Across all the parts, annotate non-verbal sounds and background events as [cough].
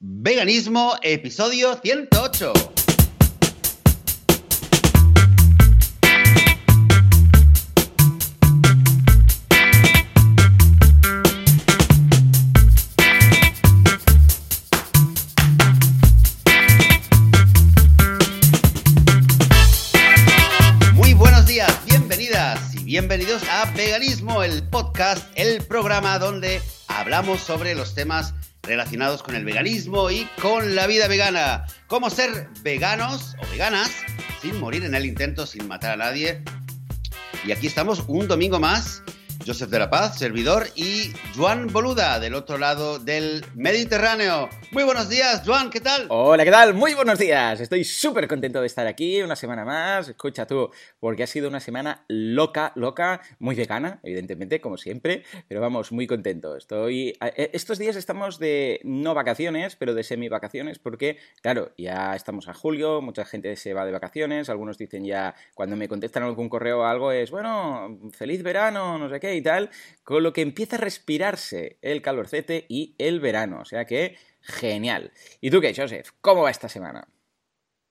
Veganismo, episodio 108. Muy buenos días, bienvenidas y bienvenidos a Veganismo, el podcast, el programa donde hablamos sobre los temas relacionados con el veganismo y con la vida vegana. Cómo ser veganos o veganas sin morir en el intento, sin matar a nadie. Y aquí estamos un domingo más. Joseph de la Paz, servidor, y Juan Boluda, del otro lado del Mediterráneo. Muy buenos días, Juan, ¿qué tal? Hola, ¿qué tal? Muy buenos días. Estoy súper contento de estar aquí una semana más. Escucha tú, porque ha sido una semana loca, loca, muy vegana, evidentemente, como siempre, pero vamos, muy contento. Estoy. eh, Estos días estamos de no vacaciones, pero de semi vacaciones, porque, claro, ya estamos a julio, mucha gente se va de vacaciones, algunos dicen ya, cuando me contestan algún correo o algo, es, bueno, feliz verano, no sé qué y tal, con lo que empieza a respirarse el calorcete y el verano. O sea que Genial. ¿Y tú qué, Joseph? ¿Cómo va esta semana?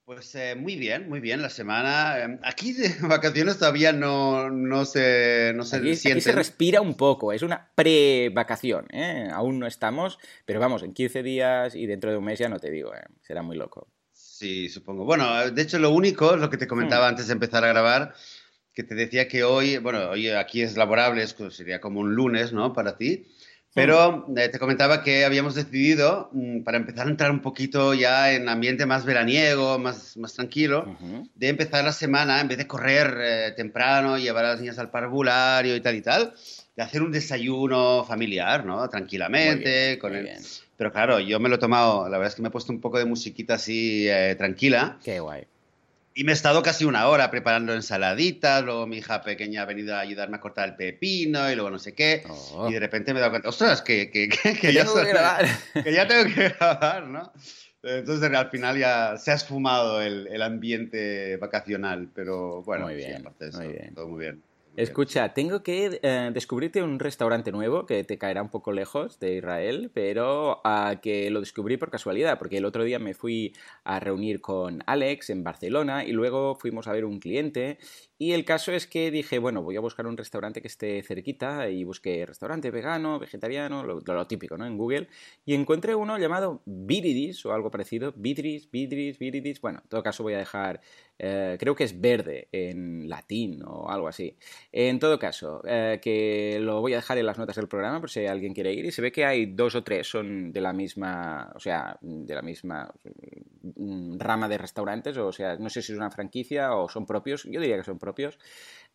Pues eh, muy bien, muy bien la semana. Eh, Aquí de [laughs] vacaciones todavía no, no se, no se Aquí, se respira un poco, es una pre-vacación, ¿eh? Aún no estamos, pero vamos, en 15 días y dentro de un mes ya no te digo, ¿eh? Será muy loco. Sí, supongo. Bueno, de hecho lo único, lo que te comentaba Hmm. antes de empezar a grabar, que te decía que hoy, bueno, hoy aquí es laborable, es, sería como un lunes, ¿no? Para ti. Pero eh, te comentaba que habíamos decidido, mm, para empezar a entrar un poquito ya en ambiente más veraniego, más, más tranquilo, Ujú. de empezar la semana, en vez de correr eh, temprano, llevar a las niñas al parvulario y tal y tal, de hacer un desayuno familiar, ¿no? Tranquilamente, bien, con el... bien. Pero claro, yo me lo he tomado, la verdad es que me he puesto un poco de musiquita así eh, tranquila Qué guay. Y me he estado casi una hora preparando ensaladitas, luego mi hija pequeña ha venido a ayudarme a cortar el pepino y luego no sé qué. Oh. Y de repente me he dado cuenta, ostras, que, que, que, que ya, tengo que son- grabar. [laughs] que ya tengo que grabar, ¿no? Entonces al final ya se ha esfumado el, el ambiente vacacional, pero bueno, Muy sí, bien, aparte de eso, muy bien. todo muy bien. Escucha, tengo que eh, descubrirte un restaurante nuevo que te caerá un poco lejos de Israel, pero ah, que lo descubrí por casualidad, porque el otro día me fui a reunir con Alex en Barcelona y luego fuimos a ver un cliente y el caso es que dije, bueno, voy a buscar un restaurante que esté cerquita y busqué restaurante vegano, vegetariano, lo, típico, ¿no? En Google y encontré uno llamado Viridis o algo parecido, Vidris, Vidris, Viridis, bueno, en todo caso voy a dejar, eh, creo que es verde en latín o algo así. En todo caso, eh, que lo voy a dejar en las notas del programa por si alguien quiere ir. Y se ve que hay dos o tres, son de la misma, o sea, de la misma rama de restaurantes, o sea, no sé si es una franquicia o son propios, yo diría que son propios.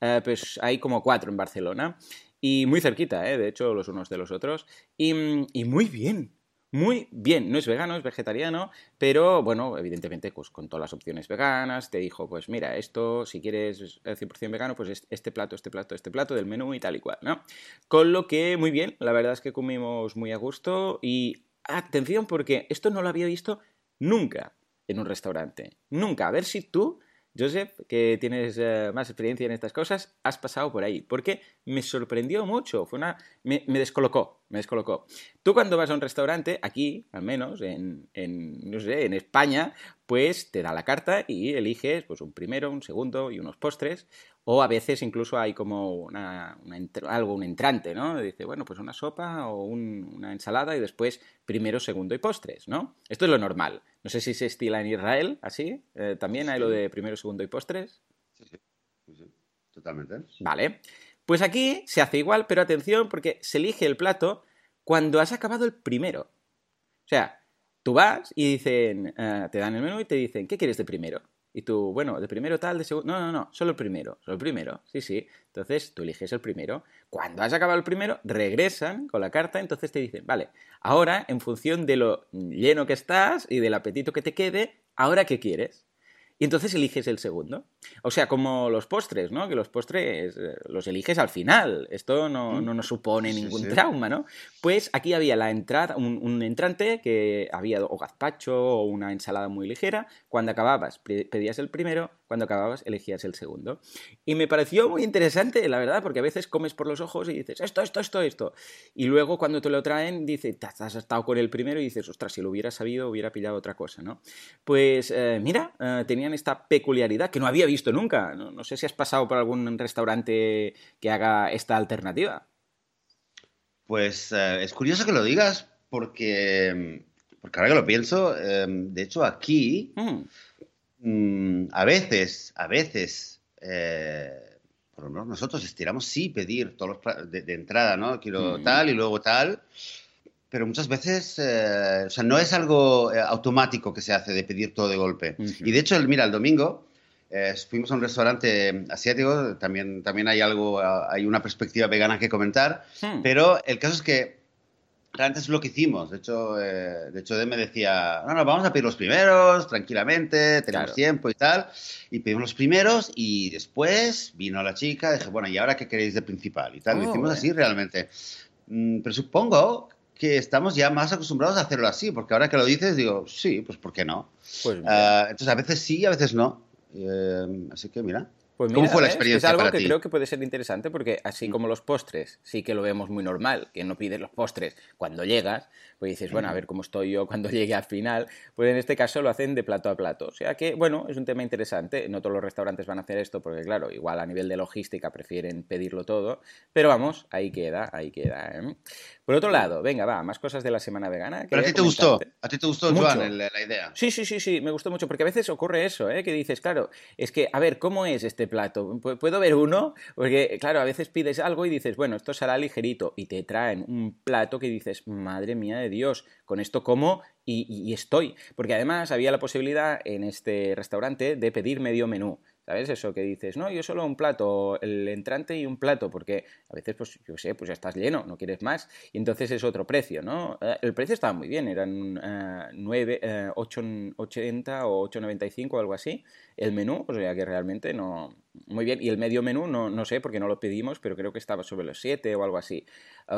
Eh, pues hay como cuatro en Barcelona y muy cerquita, eh, de hecho, los unos de los otros. Y, mm, y muy bien, muy bien. No es vegano, es vegetariano, pero bueno, evidentemente, pues con todas las opciones veganas, te dijo, pues mira, esto, si quieres el 100% vegano, pues es- este plato, este plato, este plato del menú y tal y cual, ¿no? Con lo que, muy bien, la verdad es que comimos muy a gusto y atención porque esto no lo había visto nunca en un restaurante. Nunca. A ver si tú, Joseph, que tienes eh, más experiencia en estas cosas, has pasado por ahí. Porque me sorprendió mucho. Fue una. Me, descolocó. Me descolocó. Tú cuando vas a un restaurante, aquí, al menos, en, en, no sé, en España, pues te da la carta y eliges pues un primero, un segundo y unos postres. O a veces incluso hay como una, una entr- algo, un entrante, ¿no? Dice, bueno, pues una sopa o un- una ensalada y después primero, segundo y postres, ¿no? Esto es lo normal. No sé si se estila en Israel así. Eh, También hay lo de primero, segundo y postres. Sí, sí, sí, sí, totalmente. Vale. Pues aquí se hace igual, pero atención porque se elige el plato cuando has acabado el primero. O sea, tú vas y dicen, eh, te dan el menú y te dicen, ¿qué quieres de primero? Y tú, bueno, de primero tal, de segundo. No, no, no, solo el primero, solo el primero. Sí, sí. Entonces tú eliges el primero. Cuando has acabado el primero, regresan con la carta, entonces te dicen, vale, ahora en función de lo lleno que estás y del apetito que te quede, ¿ahora qué quieres? Y entonces eliges el segundo. O sea, como los postres, ¿no? Que los postres eh, los eliges al final. Esto no, mm. no nos supone ningún trauma, ¿no? Pues aquí había la entrada, un, entrante que había o gazpacho o una ensalada muy ligera. Cuando acababas, pedías el primero, cuando acababas, elegías el segundo. Y me pareció muy interesante, la verdad, porque a veces comes por los ojos y dices, esto, esto, esto, esto. Y luego cuando te lo traen, dices, has estado con el primero y dices, ostras, si lo hubiera sabido, hubiera pillado otra cosa, ¿no? Pues eh, mira, eh, tenían esta peculiaridad que no había visto nunca. No, sé si has pasado por algún restaurante que haga esta alternativa. Pues eh, es curioso que lo digas porque, porque ahora que lo pienso, em, de hecho aquí mm. Mm, a veces, a veces, eh, por lo menos nosotros estiramos sí pedir todos los de, de entrada, ¿no? Quiero mm. tal y luego tal pero muchas veces, eh, o sea, no es algo eh, automático que se hace de pedir todo de golpe. Y de hecho, el, mira, el domingo eh, fuimos a un restaurante asiático, también, también hay algo, hay una perspectiva vegana que comentar, pero el caso es que realmente es lo que hicimos. De hecho, de hecho, me decía, no, no, vamos a pedir los primeros, tranquilamente, tenemos tiempo y tal. Y pedimos los primeros y después vino la chica, dije, bueno, ¿y ahora qué queréis de principal? Y tal, lo oh, hicimos así realmente. Mm, pero supongo que estamos ya más acostumbrados a hacerlo así, porque ahora que lo dices, digo, sí, pues ¿por qué no? Pues ah, entonces, a veces sí, a veces no. Eh, así que mira. Pues ¿Cómo fue la experiencia? Es algo que creo que puede ser interesante porque así mm. como los postres, sí que lo vemos muy normal, que no pides los postres cuando llegas, pues dices, bueno, a ver cómo estoy yo cuando [laughs] llegue al final, pues en este caso lo hacen de plato a plato. O sea que, bueno, es un tema interesante. No todos los restaurantes van a hacer esto porque, claro, igual a nivel de logística prefieren pedirlo todo, pero vamos, ahí queda, ahí queda. ¿eh? Por otro lado, venga, va, más cosas de la semana vegana. Pero a ti te gustó, a ti te gustó, Joan, la idea. Sí, sí, sí, sí, me gustó mucho, porque a veces ocurre eso, ¿eh? que dices, claro, es que, a ver, ¿cómo es este plato? ¿Puedo ver uno? Porque, claro, a veces pides algo y dices, bueno, esto será ligerito, y te traen un plato que dices, madre mía de Dios, con esto como y, y estoy. Porque además había la posibilidad en este restaurante de pedir medio menú. ¿Sabes? Eso que dices, no, yo solo un plato, el entrante y un plato, porque a veces, pues, yo sé, pues ya estás lleno, no quieres más, y entonces es otro precio, ¿no? Eh, el precio estaba muy bien, eran 9, eh, 8,80 eh, o 8,95 o algo así, el menú, o sea que realmente no... Muy bien, y el medio menú, no, no sé, porque no lo pedimos, pero creo que estaba sobre los 7 o algo así.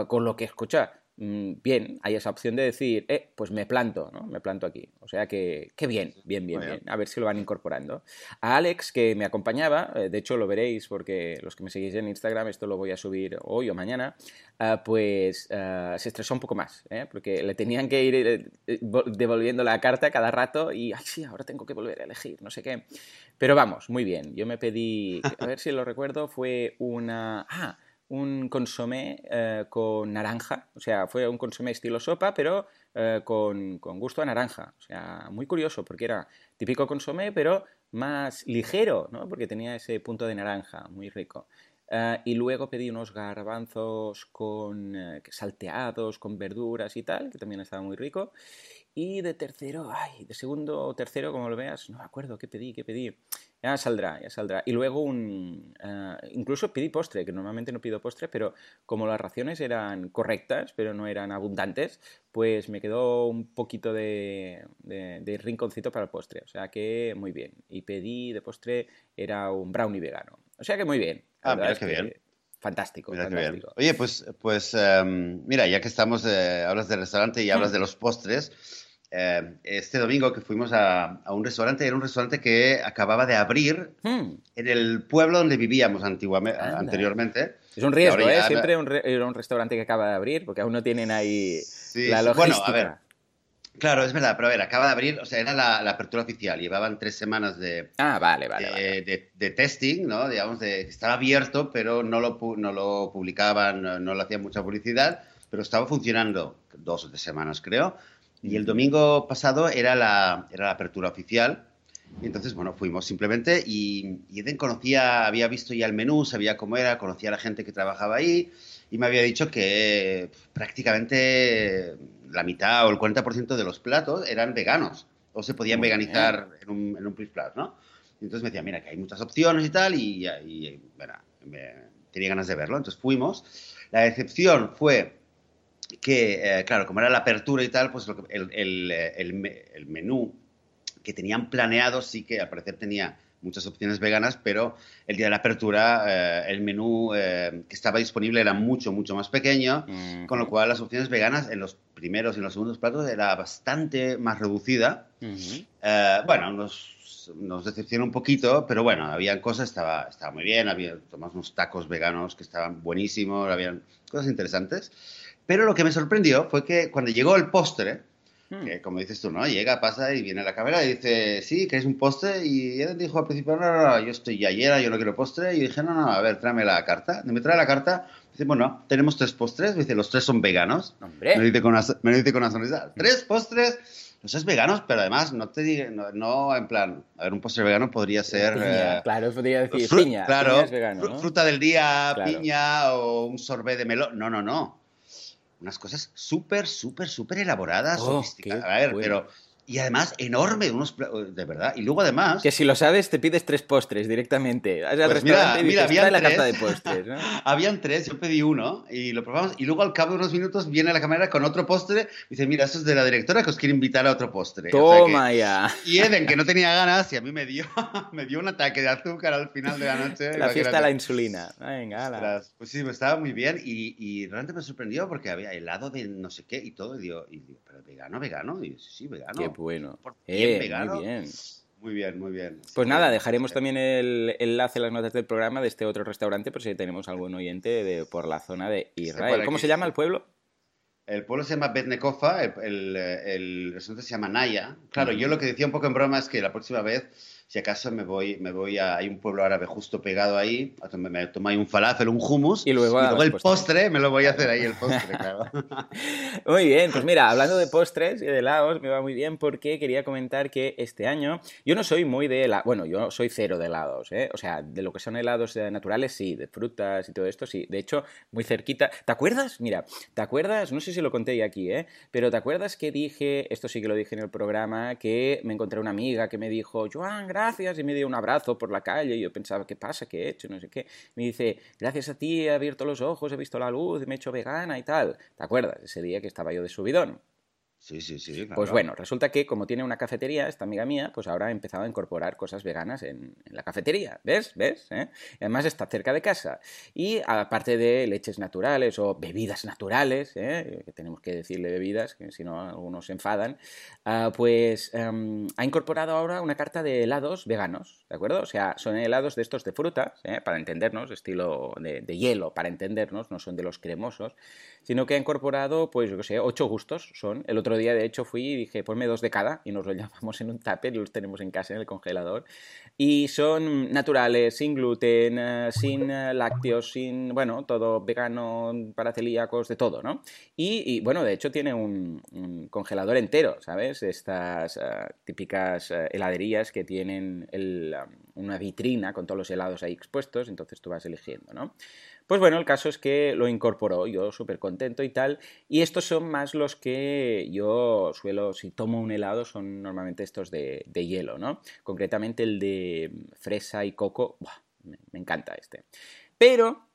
con lo que, escucha, bien, hay esa opción de decir, eh, pues me planto, ¿no? Me planto aquí. O sea que, qué bien, bien, bien, bien. A ver si lo van incorporando. A Alex, que me acompañaba, eh, de hecho lo veréis porque los que me seguís en Instagram, esto lo voy a subir hoy o mañana, ah, pues ah, se estresó un poco más, ¿eh? porque le tenían que ir eh, devolviendo la carta cada rato y, ay, sí, ahora tengo que volver a elegir, no sé qué. Pero vamos, muy bien. Yo me pedí, a ver si lo recuerdo, fue una... Ah, un consomé eh, con naranja, o sea, fue un consomé estilo sopa, pero eh, con, gusto a naranja, o sea, muy curioso, porque era típico consomé, pero más ligero, ¿no? Porque tenía ese punto de naranja, muy rico. Eh, y luego pedí unos garbanzos con salteados, con verduras y tal, que también estaba muy rico. Y de tercero, ay, de segundo o tercero, como lo veas, no me acuerdo qué pedí, qué pedí. Ya saldrá, ya saldrá. Y luego un... Eh, incluso pedí postre, que normalmente no pido postre, pero como las raciones eran correctas, pero no eran abundantes, pues me quedó un poquito de, de, rinconcito para el postre. O sea que muy bien. Y pedí de postre, era un brownie vegano. O sea que muy bien. Ah, mira qué bien. Fantástico, fantástico. Oye, pues, pues em, mira, ya que estamos, eh, hablas del restaurante y hablas de los postres, eh, este domingo que fuimos a, un restaurante, era un restaurante que acababa de abrir hmm. en el pueblo donde vivíamos antiguamente, anteriormente. Es un riesgo, ¿eh? Siempre era un restaurante que acaba de abrir, porque aún no tienen ahí la logística. Bueno, a ver, Claro, es verdad, pero a ver, acaba de abrir, o sea, era la, apertura oficial, llevaban tres semanas de, ah, vale, vale, de, testing, ¿no? Digamos, de, estaba abierto, pero no lo, no lo publicaban, no, no, le hacían mucha publicidad, pero estaba funcionando dos o tres semanas, creo. Y el domingo pasado era la, era la apertura oficial. Y entonces, bueno, fuimos simplemente y, Eden conocía, había visto ya el menú, sabía cómo era, conocía a la gente que trabajaba ahí y me había dicho que prácticamente la mitad o el 40% de los platos eran veganos o se podían veganizar en un, en un ¿no? Y entonces me decía, mira, que hay muchas opciones y tal, y, y bueno, tenía ganas de verlo. Entonces fuimos. La excepción fue que, eh, claro, como era la apertura y tal, pues el, el, el, menú que tenían planeado, sí que al parecer tenía muchas opciones veganas, pero el día de la apertura eh, el menú eh, que estaba disponible era mucho, mucho más pequeño, con lo cual las opciones veganas en los primeros y en los segundos platos era bastante más reducida. Eh, bueno, nos, nos decepcionó un poquito, pero bueno, había cosas, estaba, estaba muy bien, había tomamos unos tacos veganos que estaban buenísimos, había cosas interesantes. Pero lo que me sorprendió fue que cuando llegó el postre, Hmm. Que como dices tú, ¿no? Llega, pasa y viene a la cámara y dice, sí, ¿queréis un postre? Y él dijo al principio, no, no, no, yo estoy ya llena, yo no quiero postre. Y dije, no, no, a ver, tráeme la carta. Me trae la carta, dice, bueno, tenemos tres postres. dice, los tres son veganos. Hombre. Me dice con una, me dice con una sonrisa, tres postres. Los tres veganos, pero además no te digo, no, en plan, a ver, un postre vegano podría ser... Piña, eh, claro, podría decir piña, claro, es vegano, fruta del día, piña o un sorbet de melón. No, no, no unas cosas súper, súper, súper elaboradas, oh, sofisticadas. A ver, pero y además enorme, unos de verdad. Y luego además... Que si lo sabes te pides tres postres directamente. Vas al pues mira, mira, habían la tres, carta de postres. ¿no? [laughs] habían tres, yo pedí uno y lo probamos. Y luego al cabo de unos minutos viene la cámara con otro postre y dice, mira, eso es de la directora que os quiere invitar a otro postre. Toma ya. [laughs] Y Eden, que no tenía ganas, y a mí me dio, [laughs] me dio un ataque de azúcar al final de la noche. La fiesta de la insulina. Venga, ala. Pues sí, me estaba muy bien y, y, realmente me sorprendió porque había helado de no sé qué y todo. Y digo, y digo pero vegano, vegano. Y sí, sí, vegano. Qué bueno. Muy bien. Muy bien, muy bien. Pues nada, dejaremos también el enlace en las notas del programa de este otro restaurante por si tenemos algún oyente de, por la zona de Israel. ¿Cómo se llama el pueblo? El pueblo se llama Betnekofa, el, el, restaurante se llama Naya. Claro, yo lo que decía un poco en broma es que la próxima vez si acaso me voy, me voy a. Hay un pueblo árabe justo pegado ahí, me tomo ahí un falafel, un hummus. Y luego, el postre. me lo voy a hacer ahí, el [laughs] postre, claro. muy bien, pues mira, hablando de postres y de helados, me va muy bien porque quería comentar que este año. Yo no soy muy de helados. Bueno, yo soy cero de helados, ¿eh? O sea, de lo que son helados naturales, sí, de frutas y todo esto, sí. De hecho, muy cerquita. ¿Te acuerdas? Mira, ¿te acuerdas? No sé si lo conté ya aquí, ¿eh? Pero ¿te acuerdas que dije, esto sí que lo dije en el programa, que me encontré una amiga que me dijo, Joan, gracias gracias, y me dio un abrazo por la calle, y yo pensaba, ¿qué pasa? ¿Qué he hecho? No sé qué. Me dice, gracias a ti he abierto los ojos, he visto la luz, me he hecho vegana y tal. ¿Te acuerdas? Ese día que estaba yo de subidón. Sí, sí, sí. Pues bueno, resulta que como tiene una cafetería, esta amiga mía, pues ahora ha empezado a incorporar cosas veganas en, la cafetería. ¿Ves? ¿Ves? ¿Eh? Además está cerca de casa. Y aparte de leches naturales o bebidas naturales, ¿eh? que tenemos que decirle bebidas, que si no algunos se enfadan, ah, pues em, ha incorporado ahora una carta de helados veganos, ¿de acuerdo? O sea, son helados de estos de fruta, ¿eh? para entendernos, estilo de, de, hielo, para entendernos, no son de los cremosos, sino que ha incorporado, pues yo qué sé, ocho gustos son. El otro día, de hecho, fui y dije, ponme dos de cada y nos lo [laughs] llamamos en un tupper y los tenemos en casa en el congelador. Y son naturales, sin gluten, eh, sin eh, lácteos, sin, bueno, todo vegano, para celíacos, de todo, ¿no? Y, bueno, de hecho tiene un, congelador entero, ¿sabes? Estas eh, típicas heladerías que tienen una vitrina con todos los helados ahí expuestos, entonces tú vas eligiendo, ¿no? Pues bueno, el caso es que lo incorporó, yo súper contento y tal. Y estos son más los que yo suelo, si tomo un helado, son normalmente estos de, hielo, ¿no? Concretamente el de fresa y coco, me encanta este. Pero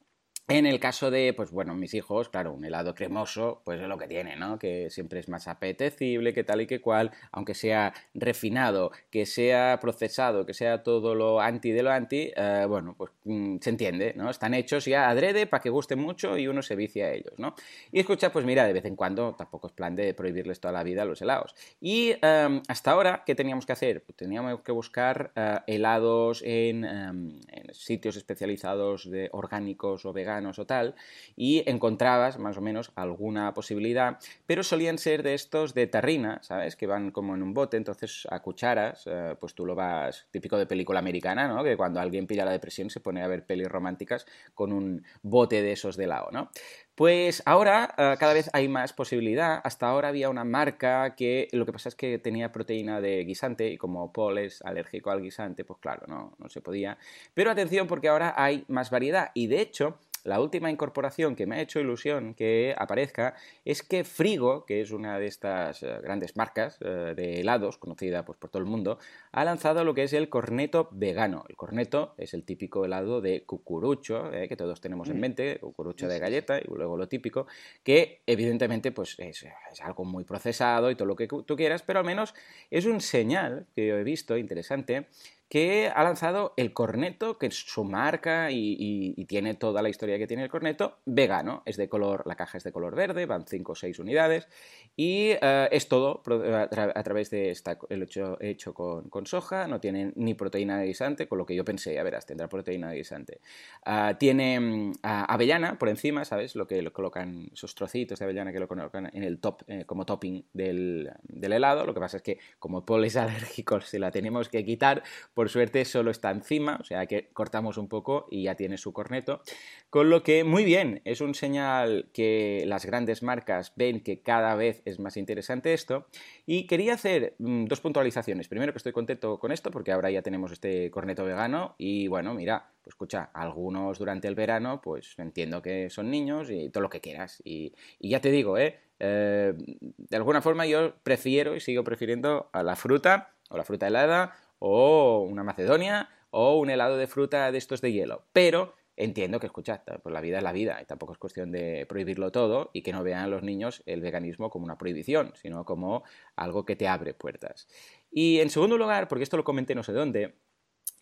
en el caso de, pues bueno, mis hijos, claro, un helado cremoso, pues es lo que tiene, ¿no? Que siempre es más apetecible, que tal y que cual, aunque sea refinado, que sea procesado, que sea todo lo anti de lo anti, eh, bueno, pues mm, se entiende, ¿no? Están hechos ya adrede para que gusten mucho y uno se vicia a ellos, ¿no? Y escucha, pues mira, de vez en cuando tampoco es plan de prohibirles toda la vida los helados. Y em, hasta ahora, ¿qué teníamos que hacer? Pues teníamos que buscar eh, helados en, em, en, sitios especializados de orgánicos o veganos o tal, y encontrabas más o menos alguna posibilidad, pero solían ser de estos de tarrina, ¿sabes? Que van como en un bote, entonces a cucharas, eh, pues tú lo vas, típico de película americana, ¿no? Que cuando alguien pilla la depresión se pone a ver pelis románticas con un bote de esos de lado, ¿no? Pues ahora eh, cada vez hay más posibilidad. Hasta ahora había una marca que lo que pasa es que tenía proteína de guisante y como Paul es alérgico al guisante, pues claro, no, no se podía. Pero atención porque ahora hay más variedad y de hecho la última incorporación que me ha hecho ilusión que aparezca es que Frigo, que es una de estas eh, grandes marcas eh, de helados, conocida pues, por todo el mundo, ha lanzado lo que es el corneto vegano. El corneto es el típico helado de cucurucho, que todos tenemos en mm. mente, cucurucho de galleta y luego lo típico, que evidentemente pues, es, es algo muy procesado y todo lo que tú quieras, pero al menos es un señal que yo he visto interesante que ha lanzado el corneto, que es su marca y, tiene toda la historia que tiene el corneto, vegano. Es de color, la caja es de color verde, van 5 o 6 unidades y eh, es todo a, través de esta, el hecho, hecho con, soja, no tiene ni proteína de guisante, con lo que yo pensé, a verás, tendrá proteína de guisante. Ah, tiene mm, avellana por encima, ¿sabes? Lo que lo colocan, esos trocitos de avellana que lo colocan en el top eh, como topping del, helado. Lo que pasa es que como poles [laughs] alérgicos se la tenemos que quitar por suerte solo está encima, o sea que cortamos un poco y ya tiene su corneto. Con lo que, muy bien, es un señal que las grandes marcas ven que cada vez es más interesante esto. Y quería hacer mm, dos puntualizaciones. Primero que estoy contento con esto porque ahora ya tenemos este corneto vegano y bueno, mira, pues escucha, algunos durante el verano, pues entiendo que son niños y todo lo que quieras. Y, ya te digo, ¿eh? ¿eh? de alguna forma yo prefiero y sigo prefiriendo a la fruta o la fruta helada o una macedonia o un helado de fruta de estos de hielo. Pero entiendo que, escuchad, pues la vida es la vida y tampoco es cuestión de prohibirlo todo y que no vean los niños el veganismo como una prohibición, sino como algo que te abre puertas. Y en segundo lugar, porque esto lo comenté no sé dónde,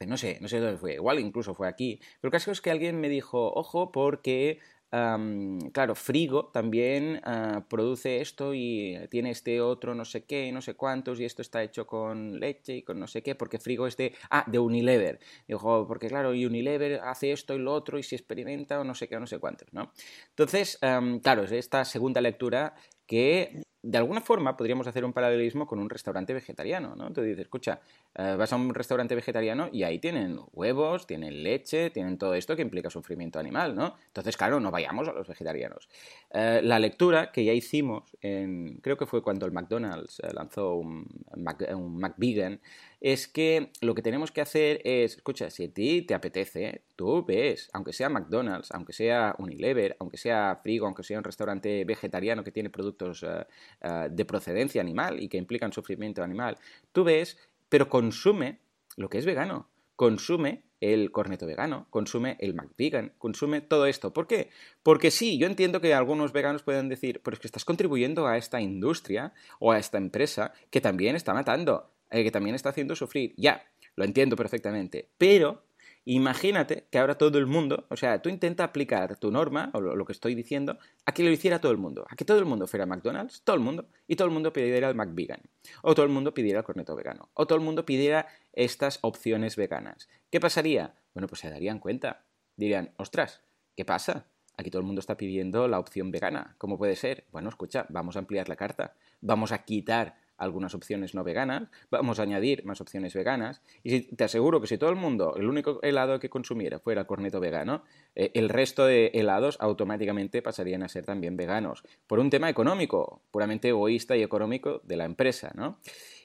no sé, no sé dónde fue, igual incluso fue aquí, pero el caso es que alguien me dijo, ojo, porque claro, Frigo también ah, produce esto y tiene este otro no sé qué, no sé cuántos, y esto está hecho con leche y con no sé qué, porque Frigo es de, ah, de Unilever. Dijo, porque claro, Unilever hace esto y lo otro y se experimenta o no sé qué, no sé cuántos, ¿no? Entonces, claro, es esta segunda lectura que de alguna forma podríamos hacer un paralelismo con un restaurante vegetariano, ¿no? Tú dices, escucha, eh, vas a un restaurante vegetariano y ahí tienen huevos, tienen leche, tienen todo esto que implica sufrimiento animal, ¿no? Entonces, claro, no vayamos a los vegetarianos. Eh, la lectura que ya hicimos, en, creo que fue cuando el McDonald's eh, lanzó un, un McVegan, es que lo que tenemos que hacer es, escucha, si a ti te apetece, tú ves, aunque sea McDonald's, aunque sea Unilever, aunque sea Frigo, aunque sea un restaurante vegetariano que tiene productos eh, eh, de procedencia animal y que implican sufrimiento animal, tú ves, pero consume lo que es vegano, consume el corneto vegano, consume el McVegan, consume todo esto. ¿Por qué? Porque sí, yo entiendo que algunos veganos pueden decir, pero es que estás contribuyendo a esta industria o a esta empresa que también está matando que también está haciendo sufrir. Ya, lo entiendo perfectamente. Pero imagínate que ahora todo el mundo, o sea, tú intenta aplicar tu norma, o lo, que estoy diciendo, a que lo hiciera todo el mundo. A que todo el mundo fuera a McDonald's, todo el mundo, y todo el mundo pidiera el McVegan. O todo el mundo pidiera el corneto vegano. O todo el mundo pidiera estas opciones veganas. ¿Qué pasaría? Bueno, pues se darían cuenta. Dirían, ostras, ¿qué pasa? Aquí todo el mundo está pidiendo la opción vegana. ¿Cómo puede ser? Bueno, escucha, vamos a ampliar la carta. Vamos a quitar algunas opciones no veganas, vamos a añadir más opciones veganas, y te aseguro que si todo el mundo, el único helado que consumiera fuera el corneto vegano, eh, el resto de helados automáticamente pasarían a ser también veganos, por un tema económico, puramente egoísta y económico de la empresa, ¿no?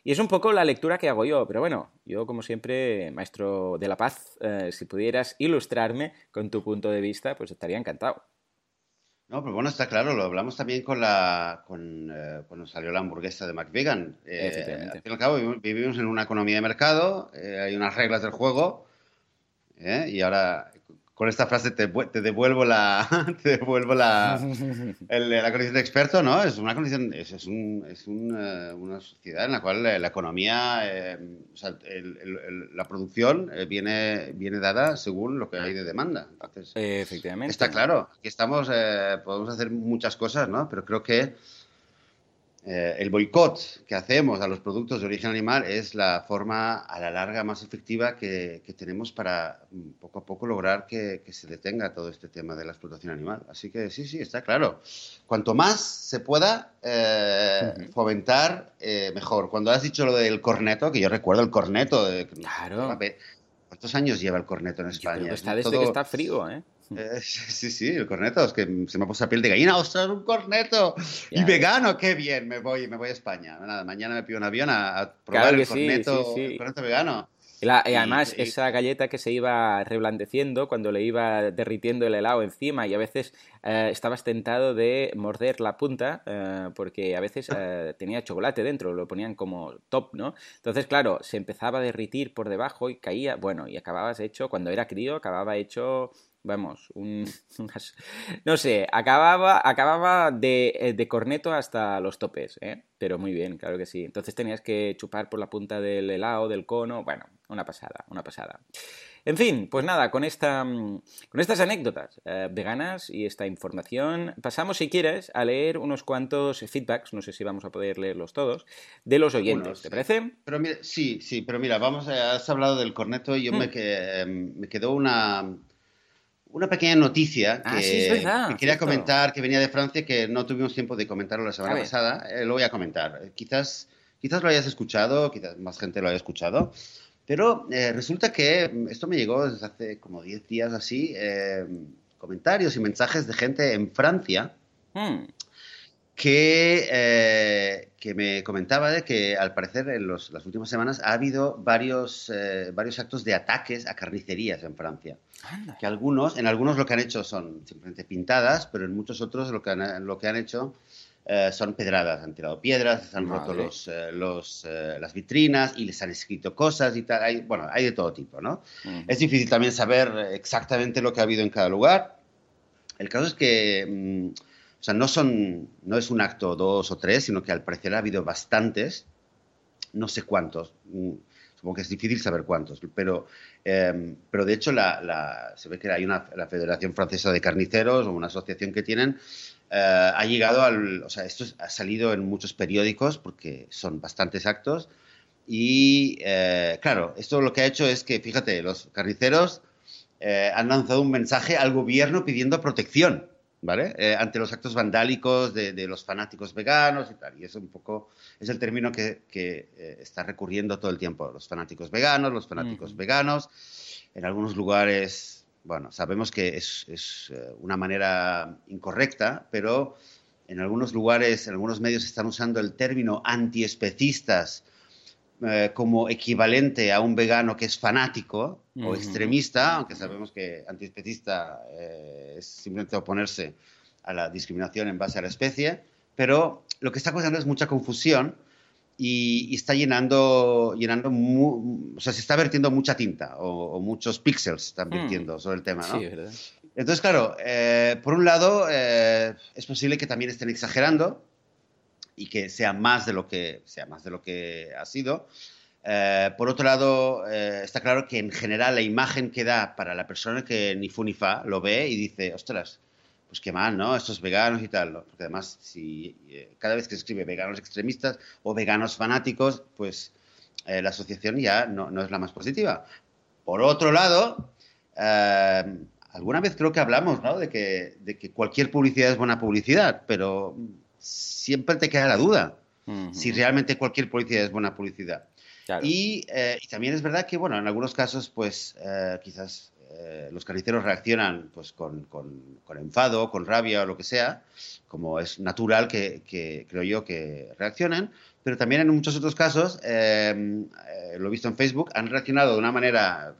Y es un poco la lectura que hago yo, pero bueno, yo como siempre, maestro de la paz, eh, si pudieras ilustrarme con tu punto de vista, pues estaría encantado. No, pero bueno, está claro, lo hablamos también con la con, eh, cuando salió la hamburguesa de McVegan. Eh, al fin y al cabo, vivimos en una economía de mercado, eh, hay unas reglas del juego, y ahora con esta frase te, devuelvo la te devuelvo la, [laughs] la condición de experto, ¿no? Es una condición, es, es, un, es eh, una sociedad en la cual la, economía, eh, o sea, la producción eh, viene, viene dada según lo que hay de demanda. Entonces, Efectivamente. Está claro, aquí estamos, podemos hacer muchas cosas, ¿no? Pero creo que eh, el boicot que hacemos a los productos de origen animal es la forma a la larga más efectiva que, tenemos para mm, poco a poco lograr que, se detenga todo este tema de la explotación animal. Así que sí, sí, está claro. Cuanto más se pueda eh, fomentar, eh, mejor. Cuando has dicho lo del corneto, que yo recuerdo el corneto. De, claro. ¿Cuántos años lleva el corneto en España? está desde que está frío, ¿eh? Eh, [laughs] sí, sí, el corneto, es que se me ha puesto la piel de gallina, ostras, un corneto. y vegano, qué bien, me voy, me voy a España. Nada, mañana me pido un avión a, probar el, corneto, vegano. Y, además, esa galleta que se iba reblandeciendo cuando le iba derritiendo el helado encima y a veces eh, estabas tentado de morder la punta eh, porque a veces [laughs] eh, tenía chocolate dentro, lo ponían como top, ¿no? Entonces, claro, se empezaba a derritir por debajo y caía, bueno, y acababas hecho, cuando era crío, acababa hecho vamos, un, [laughs] no sé, acababa, acababa de, de, corneto hasta los topes, ¿eh? Pero muy bien, claro que sí. Entonces tenías que chupar por la punta del helado, del cono, bueno, una pasada, una pasada. En fin, pues nada, con, esta, con estas anécdotas eh, veganas y esta información, pasamos, si quieres, a leer unos cuantos feedbacks, no sé si vamos a poder leerlos todos, de los oyentes, ¿te parece? Pero sí, sí, pero mira, vamos, has hablado del corneto y yo me, mm. que, me quedó una, una pequeña noticia ah, que, quería comentar, que venía de Francia, que no tuvimos tiempo de comentarlo la semana pasada. Eh, lo voy a comentar. Quizás, quizás lo hayas escuchado, quizás más gente lo haya escuchado. Pero eh, resulta que esto me llegó desde hace como 10 días así, eh, comentarios y mensajes de gente en Francia hmm. Que, eh, que me comentaba de que al parecer en las últimas semanas ha habido varios, varios actos de ataques a carnicerías en Francia. Que algunos, en algunos lo que han hecho son simplemente pintadas, pero en muchos otros lo que lo que han hecho eh, son pedradas, han tirado piedras, han roto los, eh, los, eh, las vitrinas y les han escrito cosas y tal. Hay, bueno, hay de todo tipo, ¿no? Es difícil también saber exactamente lo que ha habido en cada lugar. El caso es que, mm, o sea, no, son, no es un acto dos o tres, sino que al parecer ha habido bastantes, no sé cuántos. Mm, supongo que es difícil saber cuántos, pero, pero de hecho la, se ve que hay una la Federación Francesa de Carniceros o una asociación que tienen eh, ha llegado al, o sea, esto ha salido en muchos periódicos porque son bastantes actos y eh, claro, esto lo que ha hecho es que, fíjate, los carniceros eh, han lanzado un mensaje al gobierno pidiendo protección, ¿vale? ante los actos vandálicos de, los fanáticos veganos y tal. Y es un poco, es el término que, que está recurriendo todo el tiempo, los fanáticos veganos, los fanáticos veganos. En algunos lugares bueno, sabemos que es, eh, una manera incorrecta, pero en algunos lugares, en algunos medios están usando el término antiespecistas eh, como equivalente a un vegano que es fanático o extremista, aunque sabemos que antiespecista eh, es simplemente oponerse a la discriminación en base a la especie, pero lo que está causando es mucha confusión y, está llenando, llenando o sea, se está vertiendo mucha tinta o, muchos píxeles están hmm. vertiendo sobre el tema, ¿no? Sí, ¿verdad? Entonces, claro, eh, por un lado, eh, es posible que también estén exagerando y que sea más de lo que, sea más de lo que ha sido. Eh, por otro lado, está claro que en general la imagen que da para la persona que ni fu ni fa lo ve y dice, ostras, pues qué mal, ¿no? Estos veganos y tal. Porque además, si eh, cada vez que se escribe veganos extremistas o veganos fanáticos, pues eh, la asociación ya no, es la más positiva. Por otro lado, eh, alguna vez creo que hablamos, ¿no? De que, de que cualquier publicidad es buena publicidad, pero siempre te queda la duda si realmente cualquier publicidad es buena publicidad. Y, y, también es verdad que, bueno, en algunos casos, pues quizás eh, los carniceros reaccionan pues, con, enfado, con rabia o lo que sea, como es natural que, creo yo que reaccionen, pero también en muchos otros casos, eh, eh, lo he visto en Facebook, han reaccionado de una manera,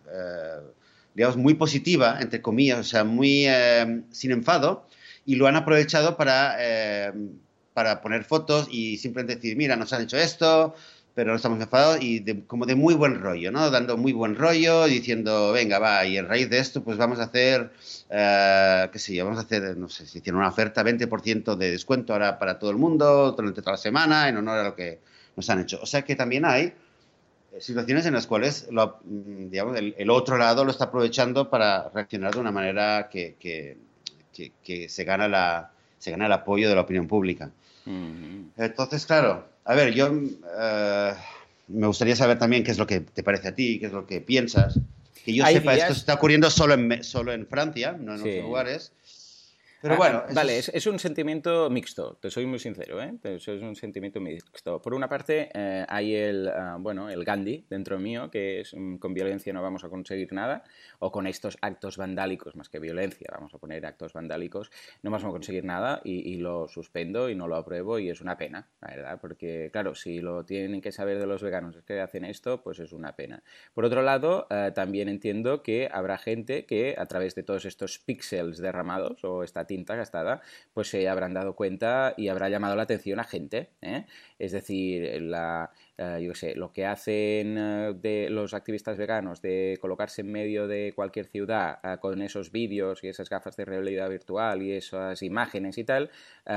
digamos, muy positiva, entre comillas, o sea, muy sin enfado, y lo han aprovechado para, para poner fotos y simplemente decir, mira, nos han hecho esto, pero estamos enfadados y como de muy buen rollo, ¿no? Dando muy buen rollo, diciendo, venga, va, y en raíz de esto, pues vamos a hacer, eh, qué sé yo, vamos a hacer, no sé, si tiene una oferta, 20% de descuento ahora para todo el mundo, durante toda la semana, en honor a lo que nos han hecho. O sea que también hay eh, situaciones en las cuales, lo, mm, digamos, el, otro lado lo está aprovechando para reaccionar de una manera que, que, que, se, gana la, se gana el apoyo de la opinión pública. Entonces, claro, a ver, yo eh, me gustaría saber también qué es lo que te parece a ti, qué es lo que piensas. Que yo sepa, esto está ocurriendo solo en, solo en Francia, no en otros lugares. Pero bueno. Ah, vale, es... un sentimiento mixto, te soy muy sincero, ¿eh? Es un sentimiento mixto. Por una parte, eh, hay el, ah, bueno, el Gandhi dentro mío, que es mm, con violencia no vamos a conseguir nada, o con estos actos vandálicos, más que violencia, vamos a poner actos vandálicos, no vamos a conseguir nada y, lo suspendo y no lo apruebo y es una pena, la verdad, porque claro, si lo tienen que saber de los veganos es que hacen esto, pues es una pena. Por otro lado, eh, también entiendo que habrá gente que a través de todos estos píxeles derramados o esta tinta gastada, pues se habrán dado cuenta y habrá llamado la atención a gente. ¿eh? Es decir, eh, yo sé, lo que hacen eh, de los activistas veganos de colocarse en medio de cualquier ciudad con esos vídeos y esas gafas de realidad virtual y esas imágenes y tal,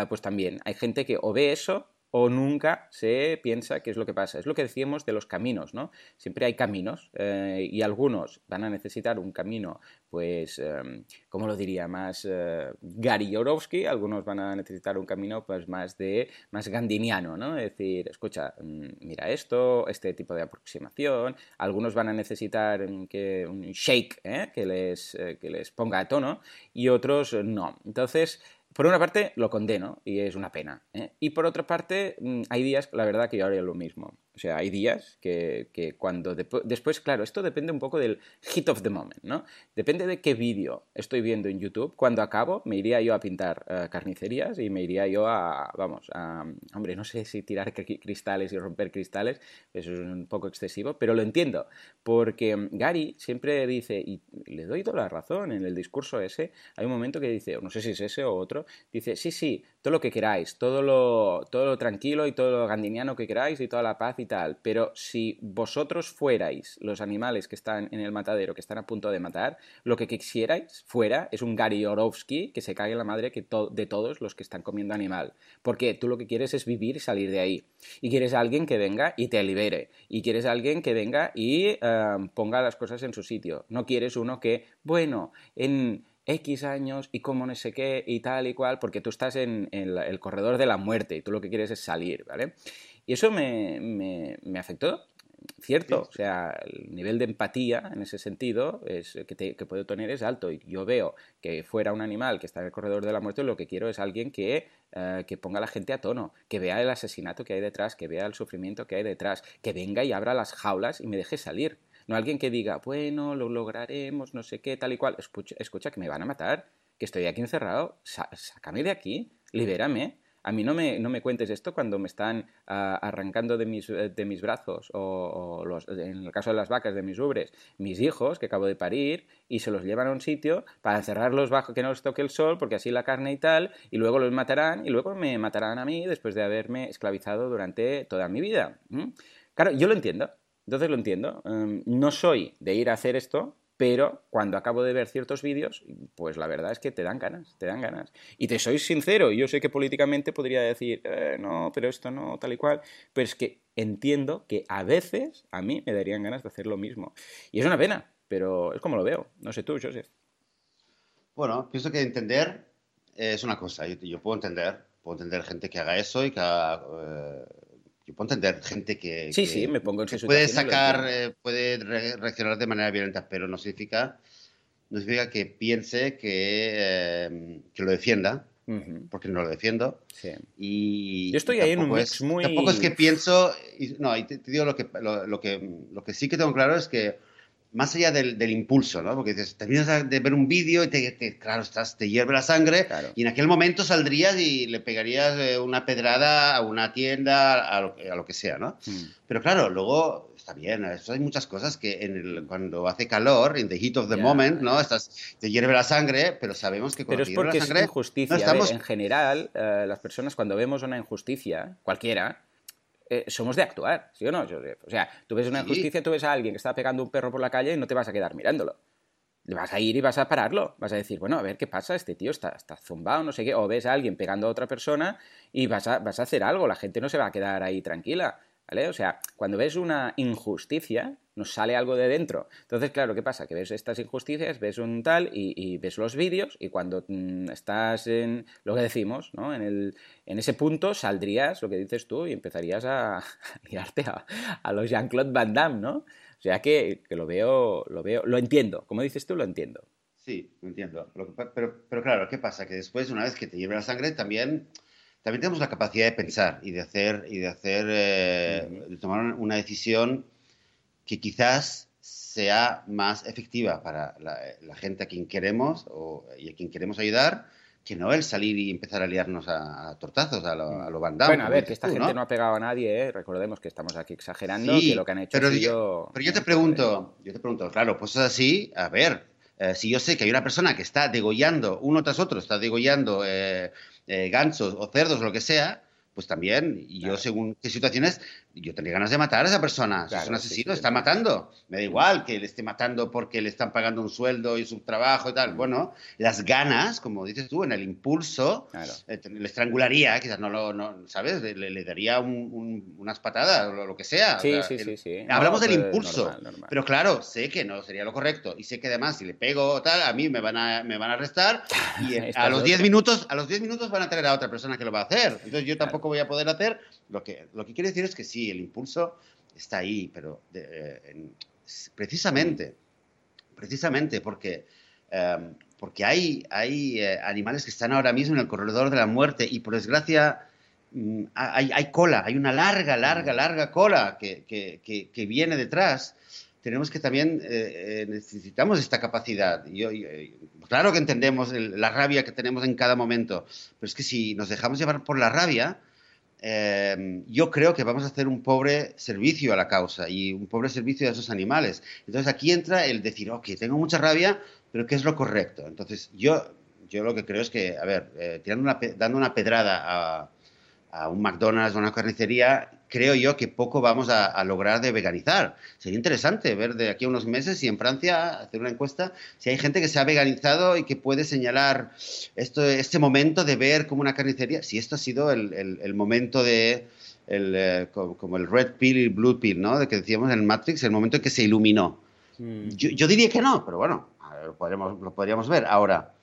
pues también hay gente que o ve eso o nunca se piensa qué es lo que pasa. Es lo que decíamos de los caminos, ¿no? Siempre hay caminos eh, y algunos van a necesitar un camino, pues, eh, ¿cómo lo diría? Más eh, Gary algunos van a necesitar un camino pues más de, más gandiniano, ¿no? Es decir, escucha, mm, mira esto, este tipo de aproximación, algunos van a necesitar un shake ¿eh? que, les, que les ponga a tono y otros no. Entonces, por una parte lo condeno y es una pena. ¿eh? Y por otra parte, mm, hay días, la verdad, que yo haría lo mismo. O sea, hay días que, cuando después, claro, esto depende un poco del hit of the moment, ¿no? Depende de qué vídeo estoy viendo en YouTube. Cuando acabo, me iría yo a pintar eh, carnicerías y me iría yo a, vamos, a, hombre, no sé si tirar cristales y romper cristales, eso es un poco excesivo, pero lo entiendo, porque mm, Gary siempre dice, y le doy toda la razón en el discurso ese, hay un momento que dice, no sé si es ese o otro, dice, sí, sí, todo lo que queráis, todo lo, todo lo tranquilo y todo lo gandiniano que queráis y toda la paz y tal, pero si vosotros fuerais los animales que están en el matadero, que están a punto de matar, lo que quisierais fuera es un Gary Orowski que se cague la madre que de todos los que están comiendo animal, porque tú lo que quieres es vivir y salir de ahí, y quieres a alguien que venga y te libere, y quieres a alguien que venga y eh, ponga las cosas en su sitio, no quieres uno que, bueno, en X años y como no sé qué y tal y cual, porque tú estás en, el corredor de la muerte y tú lo que quieres es salir, ¿vale? Y eso me, me, afectó, cierto, o sea, el nivel de empatía en ese sentido es, que, que, puedo tener es alto. Y yo veo que fuera un animal que está en el corredor de la muerte, lo que quiero es alguien que, eh, que ponga a la gente a tono, que vea el asesinato que hay detrás, que vea el sufrimiento que hay detrás, que venga y abra las jaulas y me deje salir. No alguien que diga, bueno, lo lograremos, no sé qué, tal y cual. Escucha, que me van a matar, que estoy aquí encerrado, sácame de aquí, libérame. A mí no me, no me cuentes esto cuando me están ah, arrancando de mis, de mis brazos, o, los, en el caso de las vacas, de mis ubres, mis hijos que acabo de parir, y se los llevan a un sitio para encerrarlos bajo que no les toque el sol, porque así la carne y tal, y luego los matarán, y luego me matarán a mí después de haberme esclavizado durante toda mi vida. Claro, yo lo entiendo, entonces lo entiendo. Em, no soy de ir a hacer esto, pero cuando acabo de ver ciertos vídeos, pues la verdad es que te dan ganas, te dan ganas. Y te soy sincero, yo sé que políticamente podría decir, eh, no, pero esto no, tal y cual, pero es que entiendo que a veces a mí me darían ganas de hacer lo mismo. Y es una pena, pero es como lo veo. No sé tú, Joseph. Bueno, pienso que entender es una cosa. Yo, puedo entender, puedo entender gente que haga eso y que haga, eh, yo puedo entender gente que, sí, sí, me pongo puede sacar, eh, puede reaccionar de manera violenta, pero no significa, no significa que piense que, eh, que lo defienda, porque no lo defiendo. Sí. Y, Yo estoy ahí en un mix muy... Tampoco es que pienso, no, y te, digo lo que, lo, que, lo que sí que tengo claro es que más allá del, del, impulso, ¿no? Porque dices, terminas de ver un vídeo y te, claro, estás, te hierve la sangre y en aquel momento saldrías y le pegarías eh, una pedrada a una tienda, a lo, a lo que sea, ¿no? Hmm. Pero claro, luego está bien, eso hay muchas cosas que en el, cuando hace calor, in the heat of the moment, ¿no? Estás, te hierve la sangre, pero sabemos que cuando pero es porque la sangre, es injusticia. estamos... en general, eh, las personas cuando vemos una injusticia, cualquiera, eh, somos de actuar, ¿sí o no? O sea, tú ves una injusticia, tú ves a alguien que está pegando un perro por la calle y no te vas a quedar mirándolo. Vas a ir y vas a pararlo. Vas a decir, bueno, a ver qué pasa, este tío está, está zumbado, no sé qué. O ves a alguien pegando a otra persona y vas a, vas a hacer algo. La gente no se va a quedar ahí tranquila. ¿Vale? O sea, cuando ves una injusticia, nos sale algo de dentro. Entonces, claro, ¿qué pasa? Que ves estas injusticias, ves un tal y, ves los vídeos y cuando mm, estás en lo que decimos, ¿no? En, el, en ese punto saldrías, lo que dices tú, y empezarías a, a, a, los Jean-Claude Van Damme, ¿no? O sea que, que, lo veo, lo veo, lo entiendo. Como dices tú, lo entiendo. Sí, entiendo. pero, pero claro, ¿qué pasa? Que después, una vez que te lleve la sangre, también, también tenemos la capacidad de pensar y de hacer, y de hacer, eh, de tomar una decisión que quizás sea más efectiva para la, gente a quien queremos o, y a quien queremos ayudar que no el salir y empezar a liarnos a, tortazos, a lo, a lo Bueno, a ver, que esta gente ¿no? ha pegado a nadie, ¿eh? recordemos que estamos aquí exagerando, que lo que han hecho pero yo, Pero yo te pregunto, yo te pregunto, claro, pues es así, a ver, eh, si yo sé que hay una persona que está degollando uno tras otro, está degollando eh, eh gansos o cerdos o lo que sea, pues también, y yo según qué situaciones, yo tendría ganas de matar a esa persona. si es un asesino, está matando. Me da igual que le esté matando porque le están pagando un sueldo y su trabajo y tal. Bueno, las ganas, como dices tú, en el impulso, eh, le estrangularía, quizás no lo, no, ¿sabes? Le, daría unas patadas o lo, que sea. Sí, sí, sí, sí, Hablamos del impulso. Pero claro, sé que no sería lo correcto. Y sé que además, si le pego tal, a mí me van a, me van a arrestar. Y [laughs] a los 10 minutos, a los 10 minutos van a tener a otra persona que lo va a hacer. Entonces yo tampoco voy a poder hacer. Lo que, lo que quiero decir es que sí, el impulso está ahí, pero eh, precisamente, precisamente porque, em, porque hay, hay eh, animales que están ahora mismo en el corredor de la muerte y por desgracia mm, hay, hay, cola, hay una larga, larga, larga cola que, que, viene detrás. Tenemos que también, eh, necesitamos esta capacidad. Yo, claro que entendemos la rabia que tenemos en cada momento, pero es que si nos dejamos llevar por la rabia, Em, yo creo que vamos a hacer un pobre servicio a la causa y un pobre servicio a esos animales. Entonces aquí entra el decir, ok, tengo mucha rabia, pero ¿qué es lo correcto? Entonces yo, yo lo que creo es que, a ver, eh, tirando una, dando una pedrada a, a un McDonald's o una carnicería, creo yo que poco vamos a, lograr de veganizar. Sería interesante ver de aquí a unos meses si en Francia hacer una encuesta si hay gente que se ha veganizado y que puede señalar esto, este momento de ver como una carnicería, si esto ha sido el, momento de el, eh, como, el red pill y blue pill, ¿no? De que decíamos en Matrix, el momento en que se iluminó. Mm. Yo, diría que no, pero bueno, lo lo podríamos ver. Ahora,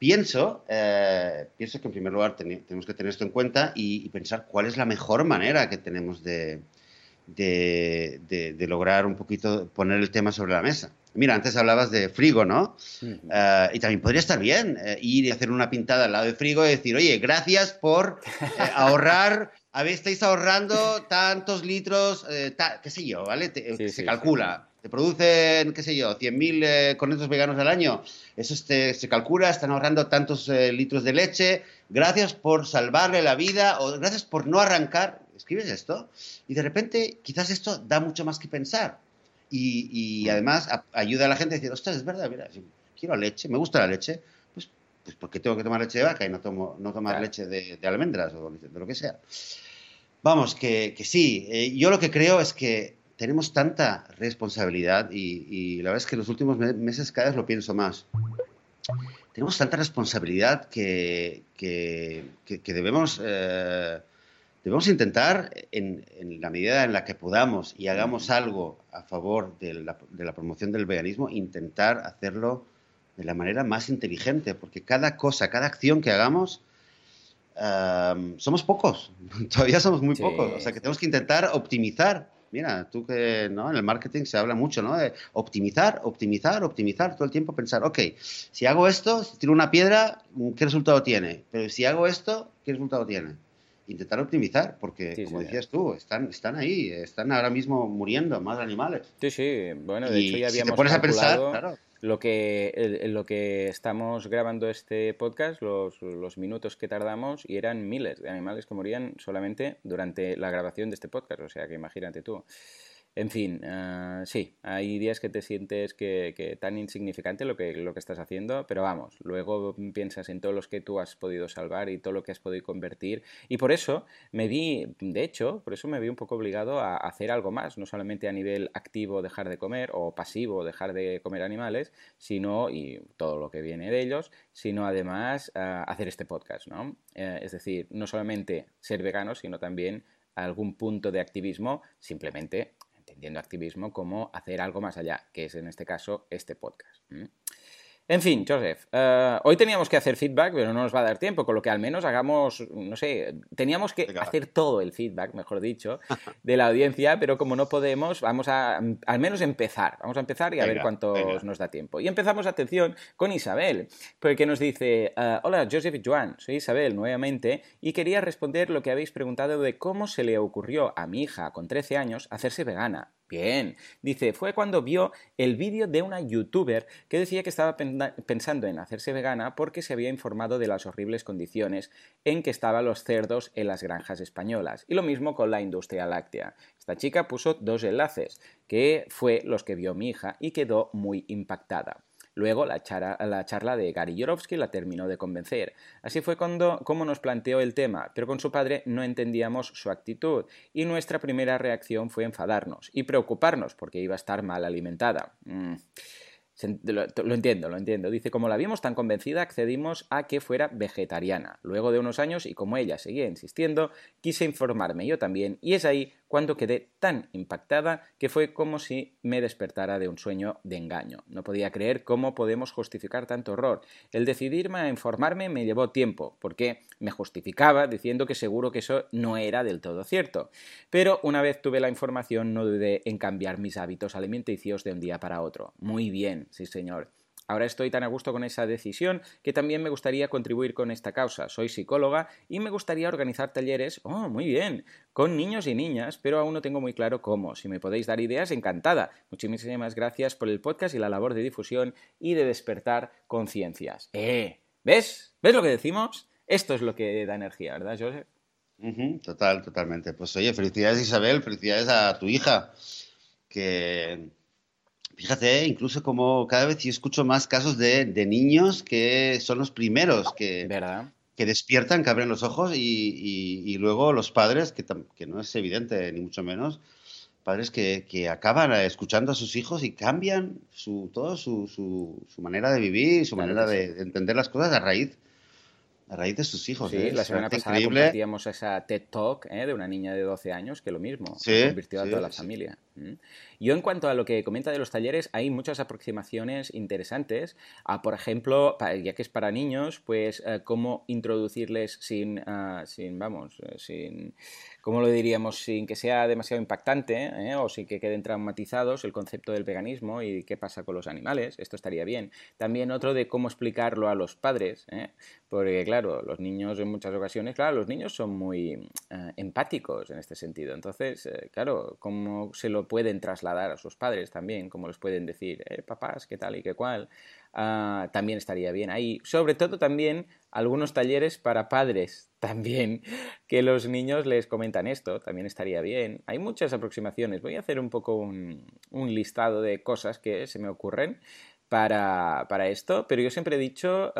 Pienso, eh, pienso que en primer lugar tenemos que tener esto en cuenta y, pensar cuál es la mejor manera que tenemos de, de, lograr un poquito poner el tema sobre la mesa. Mira, antes hablabas de frigo, ¿no? Eh, y también podría estar bien eh, ir y hacer una pintada al lado del frigo y decir, oye, gracias por [laughs] ahorrar, estáis ahorrando tantos litros, qué sé yo, ¿vale? se calcula te producen, qué sé yo, 100.000 eh, cornetos veganos al año, eso se calcula, están ahorrando tantos eh, litros de leche, gracias por salvarle la vida o gracias por no arrancar, escribes esto y de repente quizás esto da mucho más que pensar. Y, además ayuda a la gente a decir, ostras, es verdad, mira, si quiero leche, me gusta la leche, pues, pues ¿por qué tengo que tomar leche de vaca y no, tomo, no tomar leche de, almendras o de lo que sea? Vamos, que, sí, eh, yo lo que creo es que tenemos tanta responsabilidad y, la verdad es que en los últimos meses cada vez lo pienso más. Tenemos tanta responsabilidad que, debemos, eh, debemos intentar, en, la medida en la que podamos y hagamos algo a favor de la, promoción del veganismo, intentar hacerlo de la manera más inteligente, porque cada cosa, cada acción que hagamos, eh, somos pocos, [laughs] todavía somos muy pocos, o sea que tenemos que intentar optimizar Mira, tú que ¿no? en el marketing se habla mucho ¿no? de optimizar, optimizar, optimizar, todo el tiempo pensar, ok, si hago esto, si tiro una piedra, ¿qué resultado tiene? Pero si hago esto, ¿qué resultado tiene? Intentar optimizar, porque como decías tú, están, están ahí, están ahora mismo muriendo más animales. Sí, sí, bueno, de hecho ya habíamos si te pones a pensar, claro lo que, lo que estamos grabando este podcast, los, los, minutos que tardamos, y eran miles de animales que morían solamente durante la grabación de este podcast. O sea que imagínate tú. En fin, uh, sí, hay días que te sientes que, tan insignificante lo que, lo que estás haciendo, pero vamos, luego piensas en todos los que tú has podido salvar y todo lo que has podido convertir. Y por eso me vi, de hecho, por eso me vi un poco obligado a hacer algo más, no solamente a nivel activo dejar de comer o pasivo dejar de comer animales, sino, y todo lo que viene de ellos, sino además uh, hacer este podcast, ¿no? Uh, es decir, no solamente ser vegano, sino también algún punto de activismo, simplemente activismo como hacer algo más allá, que es en este caso este podcast. En fin, Joseph, eh, hoy teníamos que hacer feedback, pero no nos va a dar tiempo, con lo que al menos hagamos, no sé, teníamos que hacer todo el feedback, mejor dicho, [laughs] de la audiencia, pero como no podemos, vamos a al menos empezar. Vamos a empezar y a ver cuánto nos da tiempo. Y empezamos, atención, con Isabel, porque nos dice, eh, hola Joseph y Joan, soy Isabel nuevamente y quería responder lo que habéis preguntado de cómo se le ocurrió a mi hija con 13 años hacerse vegana. Bien, dice, fue cuando vio el vídeo de una youtuber que decía que estaba pensando en hacerse vegana porque se había informado de las horribles condiciones en que estaban los cerdos en las granjas españolas. Y lo mismo con la industria láctea. Esta chica puso dos enlaces, que fue los que vio mi hija y quedó muy impactada. Luego la, charla de Gary Yorovsky la terminó de convencer. Así fue cuando, como nos planteó el tema, pero con su padre no entendíamos su actitud y nuestra primera reacción fue enfadarnos y preocuparnos porque iba a estar mal alimentada. Mm. Lo, entiendo, lo entiendo. Dice, como la vimos tan convencida, accedimos a que fuera vegetariana. Luego de unos años, y como ella seguía insistiendo, quise informarme yo también, y es ahí cuando quedé tan impactada que fue como si me despertara de un sueño de engaño. No podía creer cómo podemos justificar tanto horror. El decidirme a informarme me llevó tiempo, porque me justificaba diciendo que seguro que eso no era del todo cierto. Pero una vez tuve la información no dudé en cambiar mis hábitos alimenticios de un día para otro. Muy bien, sí señor. Ahora estoy tan a gusto con esa decisión que también me gustaría contribuir con esta causa. Soy psicóloga y me gustaría organizar talleres, oh, muy bien, con niños y niñas, pero aún no tengo muy claro cómo. Si me podéis dar ideas, encantada. Muchísimas gracias por el podcast y la labor de difusión y de despertar conciencias. ¡Eh! ¿Ves? ¿Ves lo que decimos? Esto es lo que da energía, ¿verdad, Joseph? total, totalmente. Pues oye, felicidades Isabel, felicidades a tu hija, que Fíjate, incluso como cada vez yo escucho más casos de, niños que son los primeros que, que despiertan, que abren los ojos y, luego los padres, que, que, no es evidente ni mucho menos, padres que, que, acaban escuchando a sus hijos y cambian su, todo su, su, su manera de vivir, su manera de, entender las cosas a raíz a raíz de sus hijos. Sí, ¿eh? la semana pasada increíble. compartíamos esa TED Talk ¿eh? de una niña de 12 años que lo mismo, se convirtió a toda la familia. Yo en cuanto a lo que comenta de los talleres, hay muchas aproximaciones interesantes. A, por ejemplo, ya que es para niños, pues eh, cómo introducirles sin, ah, sin vamos, eh, sin, ¿cómo lo diríamos? Sin que sea demasiado impactante ¿eh? o sin que queden traumatizados el concepto del veganismo y qué pasa con los animales. Esto estaría bien. También otro de cómo explicarlo a los padres, porque claro, los niños en muchas ocasiones, claro, los niños son muy empáticos en este sentido. Entonces, claro, cómo se lo pueden trasladar a sus padres también, como les pueden decir, eh, papás, qué tal y qué cual, ah, también estaría bien ahí. Sobre todo también algunos talleres para padres [laughs] también, que los niños les comentan esto, también estaría bien. Hay muchas aproximaciones. Voy a hacer un poco un, listado de cosas que se me ocurren. Para, para, esto, pero yo siempre he dicho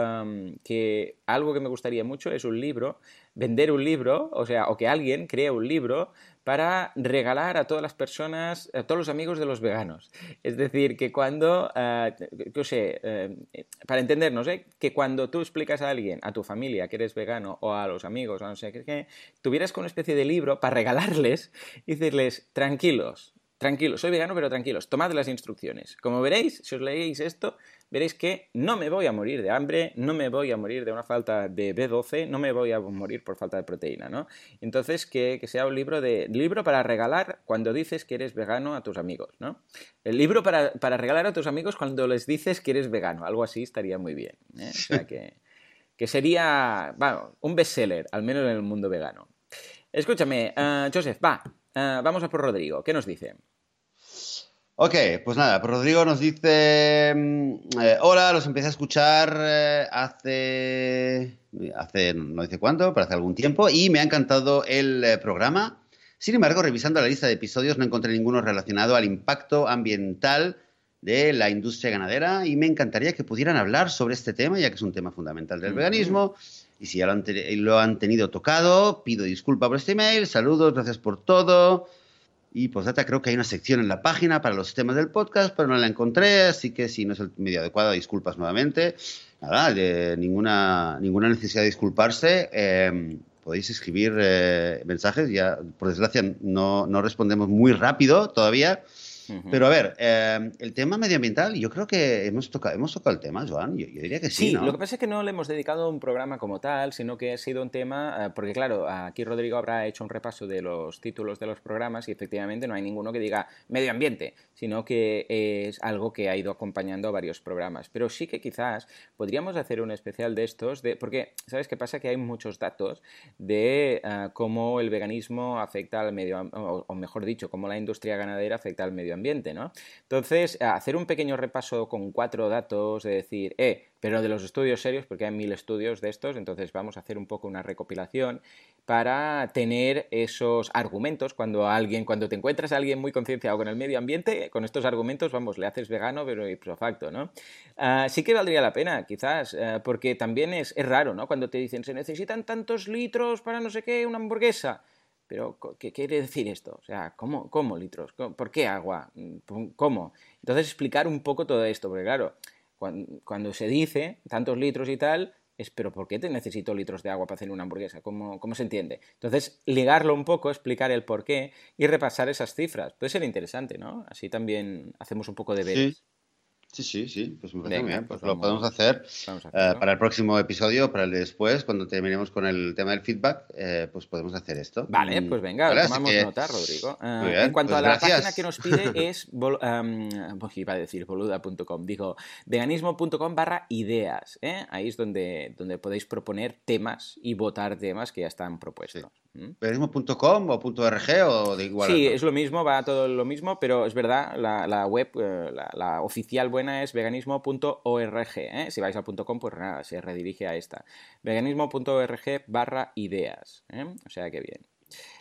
que algo que me gustaría mucho es un libro, vender un libro, o sea, o que alguien cree un libro para regalar a todas las personas, a todos los amigos de los veganos. Es decir, que cuando, uh, sé, eh, para entendernos, ¿eh? que cuando tú explicas a alguien, a tu familia que eres vegano o a los amigos, o no sé qué, tuvieras con una especie de libro para regalarles y decirles, tranquilos, tranquilos, soy vegano, pero tranquilos, tomad las instrucciones. Como veréis, si os leéis esto, veréis que no me voy a morir de hambre, no me voy a morir de una falta de B12, no me voy a morir por falta de proteína, ¿no? Entonces, que, sea un libro, de, libro para regalar cuando dices que eres vegano a tus amigos, ¿no? El libro para, regalar a tus amigos cuando les dices que eres vegano, algo así estaría muy bien. ¿eh? O sea que, que sería, bueno, un bestseller, al menos en el mundo vegano. Escúchame, uh, Joseph, va, uh, vamos a por Rodrigo, ¿qué nos dice? Ok, pues nada, pues Rodrigo nos dice, mm, eh, hola, los empecé a escuchar eh, hace, hace, no dice cuánto, pero hace algún tiempo, y me ha encantado el eh, programa. Sin embargo, revisando la lista de episodios no encontré ninguno relacionado al impacto ambiental de la industria ganadera y me encantaría que pudieran hablar sobre este tema, ya que es un tema fundamental del veganismo. Y si ya lo han, lo han tenido tocado, pido disculpa por este email, saludos, gracias por todo. Y pues data creo que hay una sección en la página para los temas del podcast, pero no la encontré, así que si no es el medio adecuado, disculpas nuevamente. Nada, ninguna, ninguna necesidad de disculparse. Em, podéis escribir eh, mensajes, ya por desgracia no, no, respondemos muy rápido todavía, Pero a ver, eh, el tema medioambiental, yo creo que hemos tocado, hemos tocado el tema, Joan. Yo, diría que sí. Sí, lo que pasa es que no le hemos dedicado un programa como tal, sino que ha sido un tema, eh, porque claro, aquí Rodrigo habrá hecho un repaso de los títulos de los programas y efectivamente no hay ninguno que diga medio ambiente, sino que es algo que ha ido acompañando a varios programas. Pero sí que quizás podríamos hacer un especial de estos, de, porque, ¿sabes qué pasa? Que hay muchos datos de eh, cómo el veganismo afecta al medio, o, o mejor dicho, cómo la industria ganadera afecta al medio ambiente, ¿no? Entonces, hacer un pequeño repaso con cuatro datos, de decir, eh, pero de los estudios serios, porque hay mil estudios de estos, entonces vamos a hacer un poco una recopilación para tener esos argumentos cuando alguien, cuando te encuentras a alguien muy concienciado con el medio ambiente, con estos argumentos, vamos, le haces vegano, pero ipso facto, ¿no? Ah, sí que valdría la pena, quizás, eh, porque también es, es raro, ¿no? Cuando te dicen, se necesitan tantos litros para no sé qué, una hamburguesa. Pero, ¿qué quiere decir esto? O sea, ¿cómo, cómo litros? ¿Por qué agua? ¿Cómo? Entonces, explicar un poco todo esto, porque claro, cuando, se dice tantos litros y tal, es, pero ¿por qué te necesito litros de agua para hacer una hamburguesa? ¿Cómo, ¿Cómo, se entiende? Entonces, ligarlo un poco, explicar el por qué y repasar esas cifras. Puede ser interesante, ¿no? Así también hacemos un poco de veres. Sí, sí, sí, pues me parece bien. Pues, pues lo podemos hacer eh, para el próximo episodio, para el de después, cuando terminemos con el tema del feedback, eh, pues podemos hacer esto. Vale, pues venga, tomamos nota, Rodrigo. Eh, en cuanto pues a la página que nos pide [laughs] es, iba a decir boluda.com, digo, veganismo.com barra ideas. Ahí es donde, donde podéis proponer temas y votar temas que ya están propuestos. ¿Veganismo.com o .org o de igual? Sí, es lo mismo, va todo lo mismo, pero es verdad, la, web, la, la oficial es veganismo.org. ¿eh? Si vais al .com, pues nada, se redirige a esta. veganismo.org barra ideas. ¿eh? O sea que bien.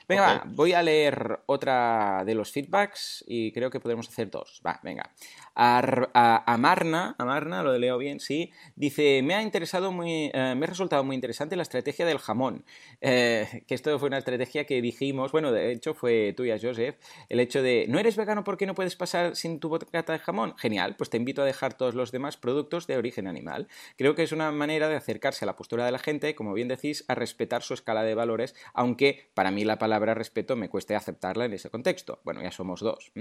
Venga, voy a leer otra de los feedbacks y creo que podemos hacer dos. Va, venga. Amarna, Amarna, lo leo bien, sí, dice, me ha interesado muy, eh, me ha resultado muy interesante la estrategia del jamón, eh, que esto fue una estrategia que dijimos, bueno, de hecho fue tuya, Joseph, el hecho de, ¿no eres vegano porque no puedes pasar sin tu bocata de jamón? Genial, pues te invito a dejar todos los demás productos de origen animal. Creo que es una manera de acercarse a la postura de la gente, como bien decís, a respetar su escala de valores, aunque para mí la palabra respeto me cueste aceptarla en ese contexto. Bueno, ya somos dos.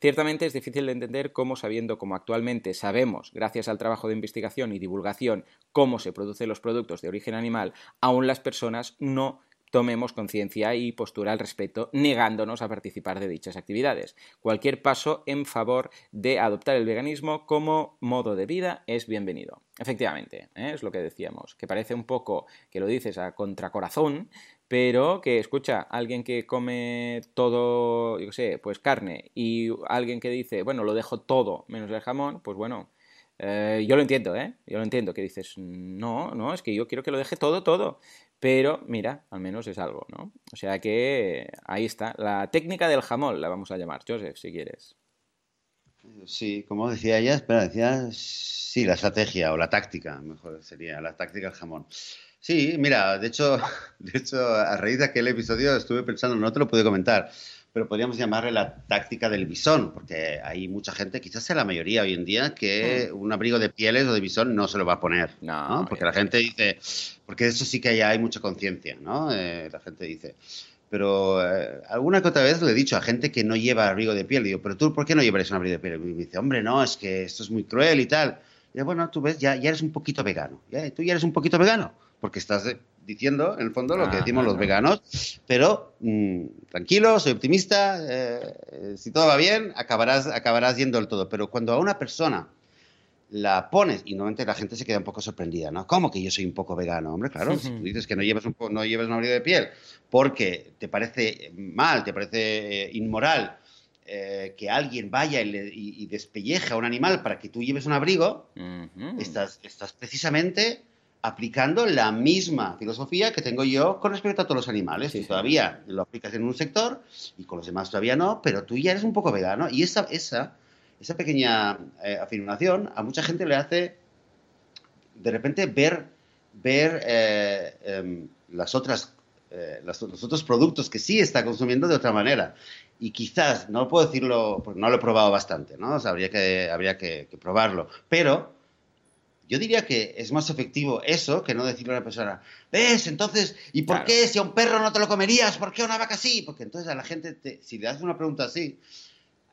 Ciertamente es difícil de entender cómo sabiendo como actualmente sabemos, gracias al trabajo de investigación y divulgación, cómo se producen los productos de origen animal, aún las personas no tomemos conciencia y postura al respecto, negándonos a participar de dichas actividades. Cualquier paso en favor de adoptar el veganismo como modo de vida es bienvenido. Efectivamente, ¿eh? es lo que decíamos, que parece un poco que lo dices a contracorazón, pero que escucha, alguien que come todo, yo sé, pues carne y alguien que dice, bueno, lo dejo todo menos el jamón, pues bueno, eh, yo lo entiendo, ¿eh? Yo lo entiendo, que dices, no, no, es que yo quiero que lo deje todo, todo. Pero mira, al menos es algo, ¿no? O sea que ahí está, la técnica del jamón la vamos a llamar, Joseph, si quieres. Sí, como decía ella, espera, decía, sí, la estrategia o la táctica, mejor sería, la táctica del jamón. Sí, mira, de hecho, [laughs] de hecho, a raíz de aquel episodio estuve pensando, no te lo pude comentar, pero podríamos llamarle la táctica del bisón, porque hay mucha gente, quizás sea la mayoría hoy en día, que hmm. un abrigo de pieles o de bisón no se lo va a poner, ¿no? Porque la gente dice, porque eso sí que ya hay mucha conciencia, ¿no? Eh, la gente dice. Pero eh, alguna que otra vez le he dicho a gente que no lleva abrigo de piel, digo, pero tú, ¿por qué no llevarías un abrigo de piel? Y me dice, hombre, no, es que esto es muy cruel y tal. Y bueno, tú ves, ya, ya eres un poquito vegano, ¿ya? tú ya eres un poquito vegano porque estás diciendo, en el fondo, lo que decimos los veganos, pero mm, tranquilo, soy optimista, eh, si todo va bien, acabarás, acabarás yendo el todo. Pero cuando a una persona la pones, y normalmente la gente se queda un poco sorprendida, ¿no? ¿Cómo que yo soy un poco vegano? Hombre, claro, si tú dices que no llevas un, no llevas un abrigo de piel porque te parece mal, te parece eh, inmoral, eh, que alguien vaya y, despelleje a un animal para que tú lleves un abrigo, estás, estás precisamente aplicando la misma filosofía que tengo yo con respecto a todos los animales. Sí, todavía lo aplicas en un sector y con los demás todavía no, pero tú ya eres un poco vegano. Y esa, esa, esa pequeña eh, afirmación a mucha gente le hace de repente ver, ver eh, em, las otras, eh, los otros productos que sí está consumiendo de otra manera. Y quizás, no puedo decirlo, porque no lo he probado bastante, ¿no? habría que, habría que probarlo. Pero yo diría que es más efectivo eso que no decirle a una persona, ¿ves? Entonces, ¿y por qué si a un perro no te lo comerías? ¿Por qué a una vaca sí? Porque entonces a la gente, si le haces una pregunta así,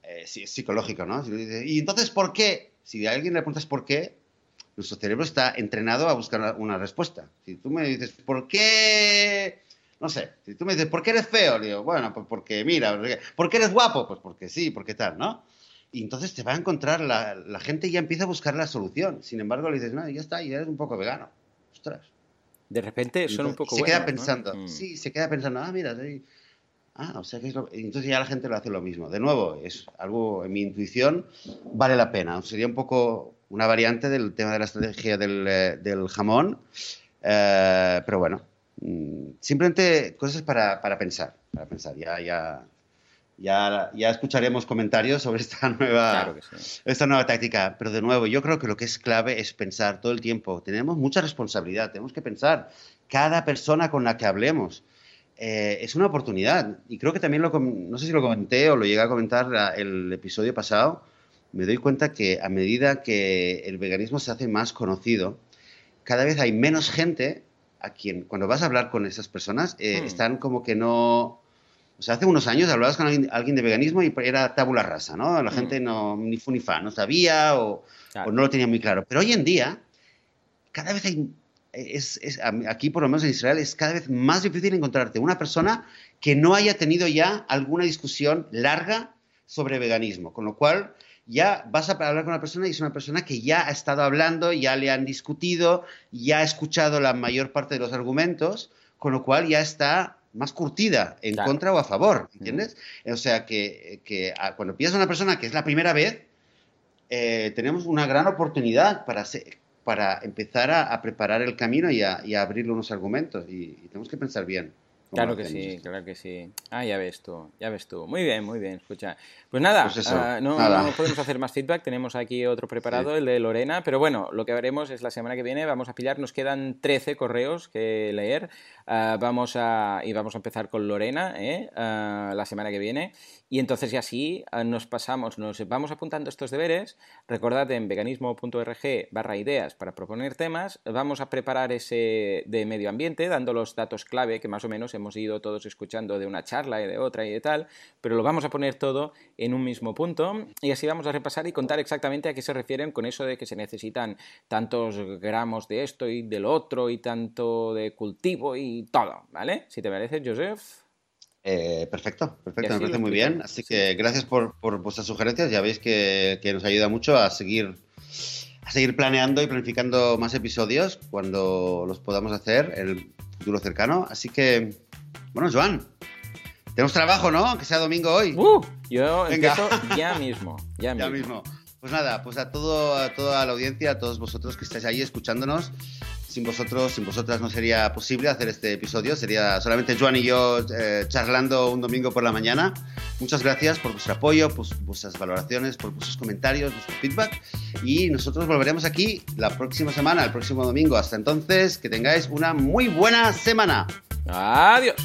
eh, sí, es psicológico, ¿no? Y entonces, ¿por qué? Si a alguien le preguntas por qué, nuestro cerebro está entrenado a buscar una respuesta. Si tú me dices, ¿por qué? No sé, si tú me dices, ¿por qué eres feo? Le digo, bueno, pues porque mira, ¿por qué eres guapo? Pues porque sí, porque tal, ¿no? Y entonces te va a encontrar, la, la gente ya empieza a buscar la solución. Sin embargo, le dices, no, ya está, ya eres un poco vegano. Ostras. De repente son un poco Se queda pensando, mm. sí, se queda pensando, ah, mira, ah, o sea que es lo... entonces ya la gente lo hace lo mismo. De nuevo, es algo, en mi intuición, vale la pena. Sería un poco una variante del tema de la estrategia del, eh, del jamón, eh, pero bueno, mm, simplemente cosas para, para, pensar, para pensar. Ya, ya, ya, ya escucharemos comentarios sobre esta [laughs] nueva, esta nueva táctica, pero de nuevo, yo creo que lo que es clave es pensar todo el tiempo. Tenemos mucha responsabilidad, tenemos que pensar cada persona con la que hablemos. Eh, es una oportunidad y creo que también lo, no sé si lo comenté o lo llegué a comentar el episodio pasado, me doy cuenta que a medida que el veganismo se hace más conocido, cada vez hay menos gente a quien, cuando vas a hablar con esas personas, eh, hmm. están como que no, o sea, hace unos años hablabas con alguien, de veganismo y era tabula rasa, ¿no? La mm. gente no, ni fu ni fa, no sabía o, no lo tenía muy claro. Pero hoy en día, cada vez hay, es, aquí por lo menos en Israel, es cada vez más difícil encontrarte una persona que no haya tenido ya alguna discusión larga sobre veganismo. Con lo cual, ya vas a hablar con una persona y es una persona que ya ha estado hablando, ya le han discutido, ya ha escuchado la mayor parte de los argumentos, con lo cual ya está más curtida en contra o a favor, ¿entiendes? O sea, que, que cuando pillas a una persona que es la primera vez, eh, tenemos una gran oportunidad para, para empezar a, preparar el camino y a, y abrirle unos argumentos y tenemos que pensar bien. Claro que sí, claro que sí. Ah, ya ves tú, ya ves tú. Muy bien, muy bien. Escucha. Pues nada, pues ah, no, podemos hacer más feedback. Tenemos aquí otro preparado, el de Lorena. Pero bueno, lo que haremos es la semana que viene. Vamos a pillar, nos quedan 13 correos que leer. Ah, vamos a, y vamos a empezar con Lorena ¿eh? Ah, la semana que viene. Y entonces ya así nos pasamos, nos vamos apuntando estos deberes. Recordad en veganismo.org barra ideas para proponer temas. Vamos a preparar ese de medio ambiente, dando los datos clave que más o menos hemos ido todos escuchando de una charla y de otra y de tal. Pero lo vamos a poner todo en un mismo punto. Y así vamos a repasar y contar exactamente a qué se refieren con eso de que se necesitan tantos gramos de esto y del otro y tanto de cultivo y todo, ¿vale? Si te parece, Joseph. Eh, perfecto, perfecto, me parece muy bien. Así que gracias por, vuestras sugerencias. Ya veis que, nos ayuda mucho a seguir, a seguir planeando y planificando más episodios cuando los podamos hacer en el futuro cercano. Así que, bueno, Joan, tenemos trabajo, ¿no? Aunque sea domingo hoy. Uh, yo empiezo [laughs] ya mismo, ya, ya mismo. Pues nada, pues a, todo, a toda la audiencia, a todos vosotros que estáis ahí escuchándonos, sin vosotros, sin vosotras no sería posible hacer este episodio. Sería solamente Joan y yo eh, charlando un domingo por la mañana. Muchas gracias por vuestro apoyo, por vuestras valoraciones, por vuestros comentarios, vuestro feedback. Y nosotros volveremos aquí la próxima semana, el próximo domingo. Hasta entonces, que tengáis una muy buena semana. Adiós.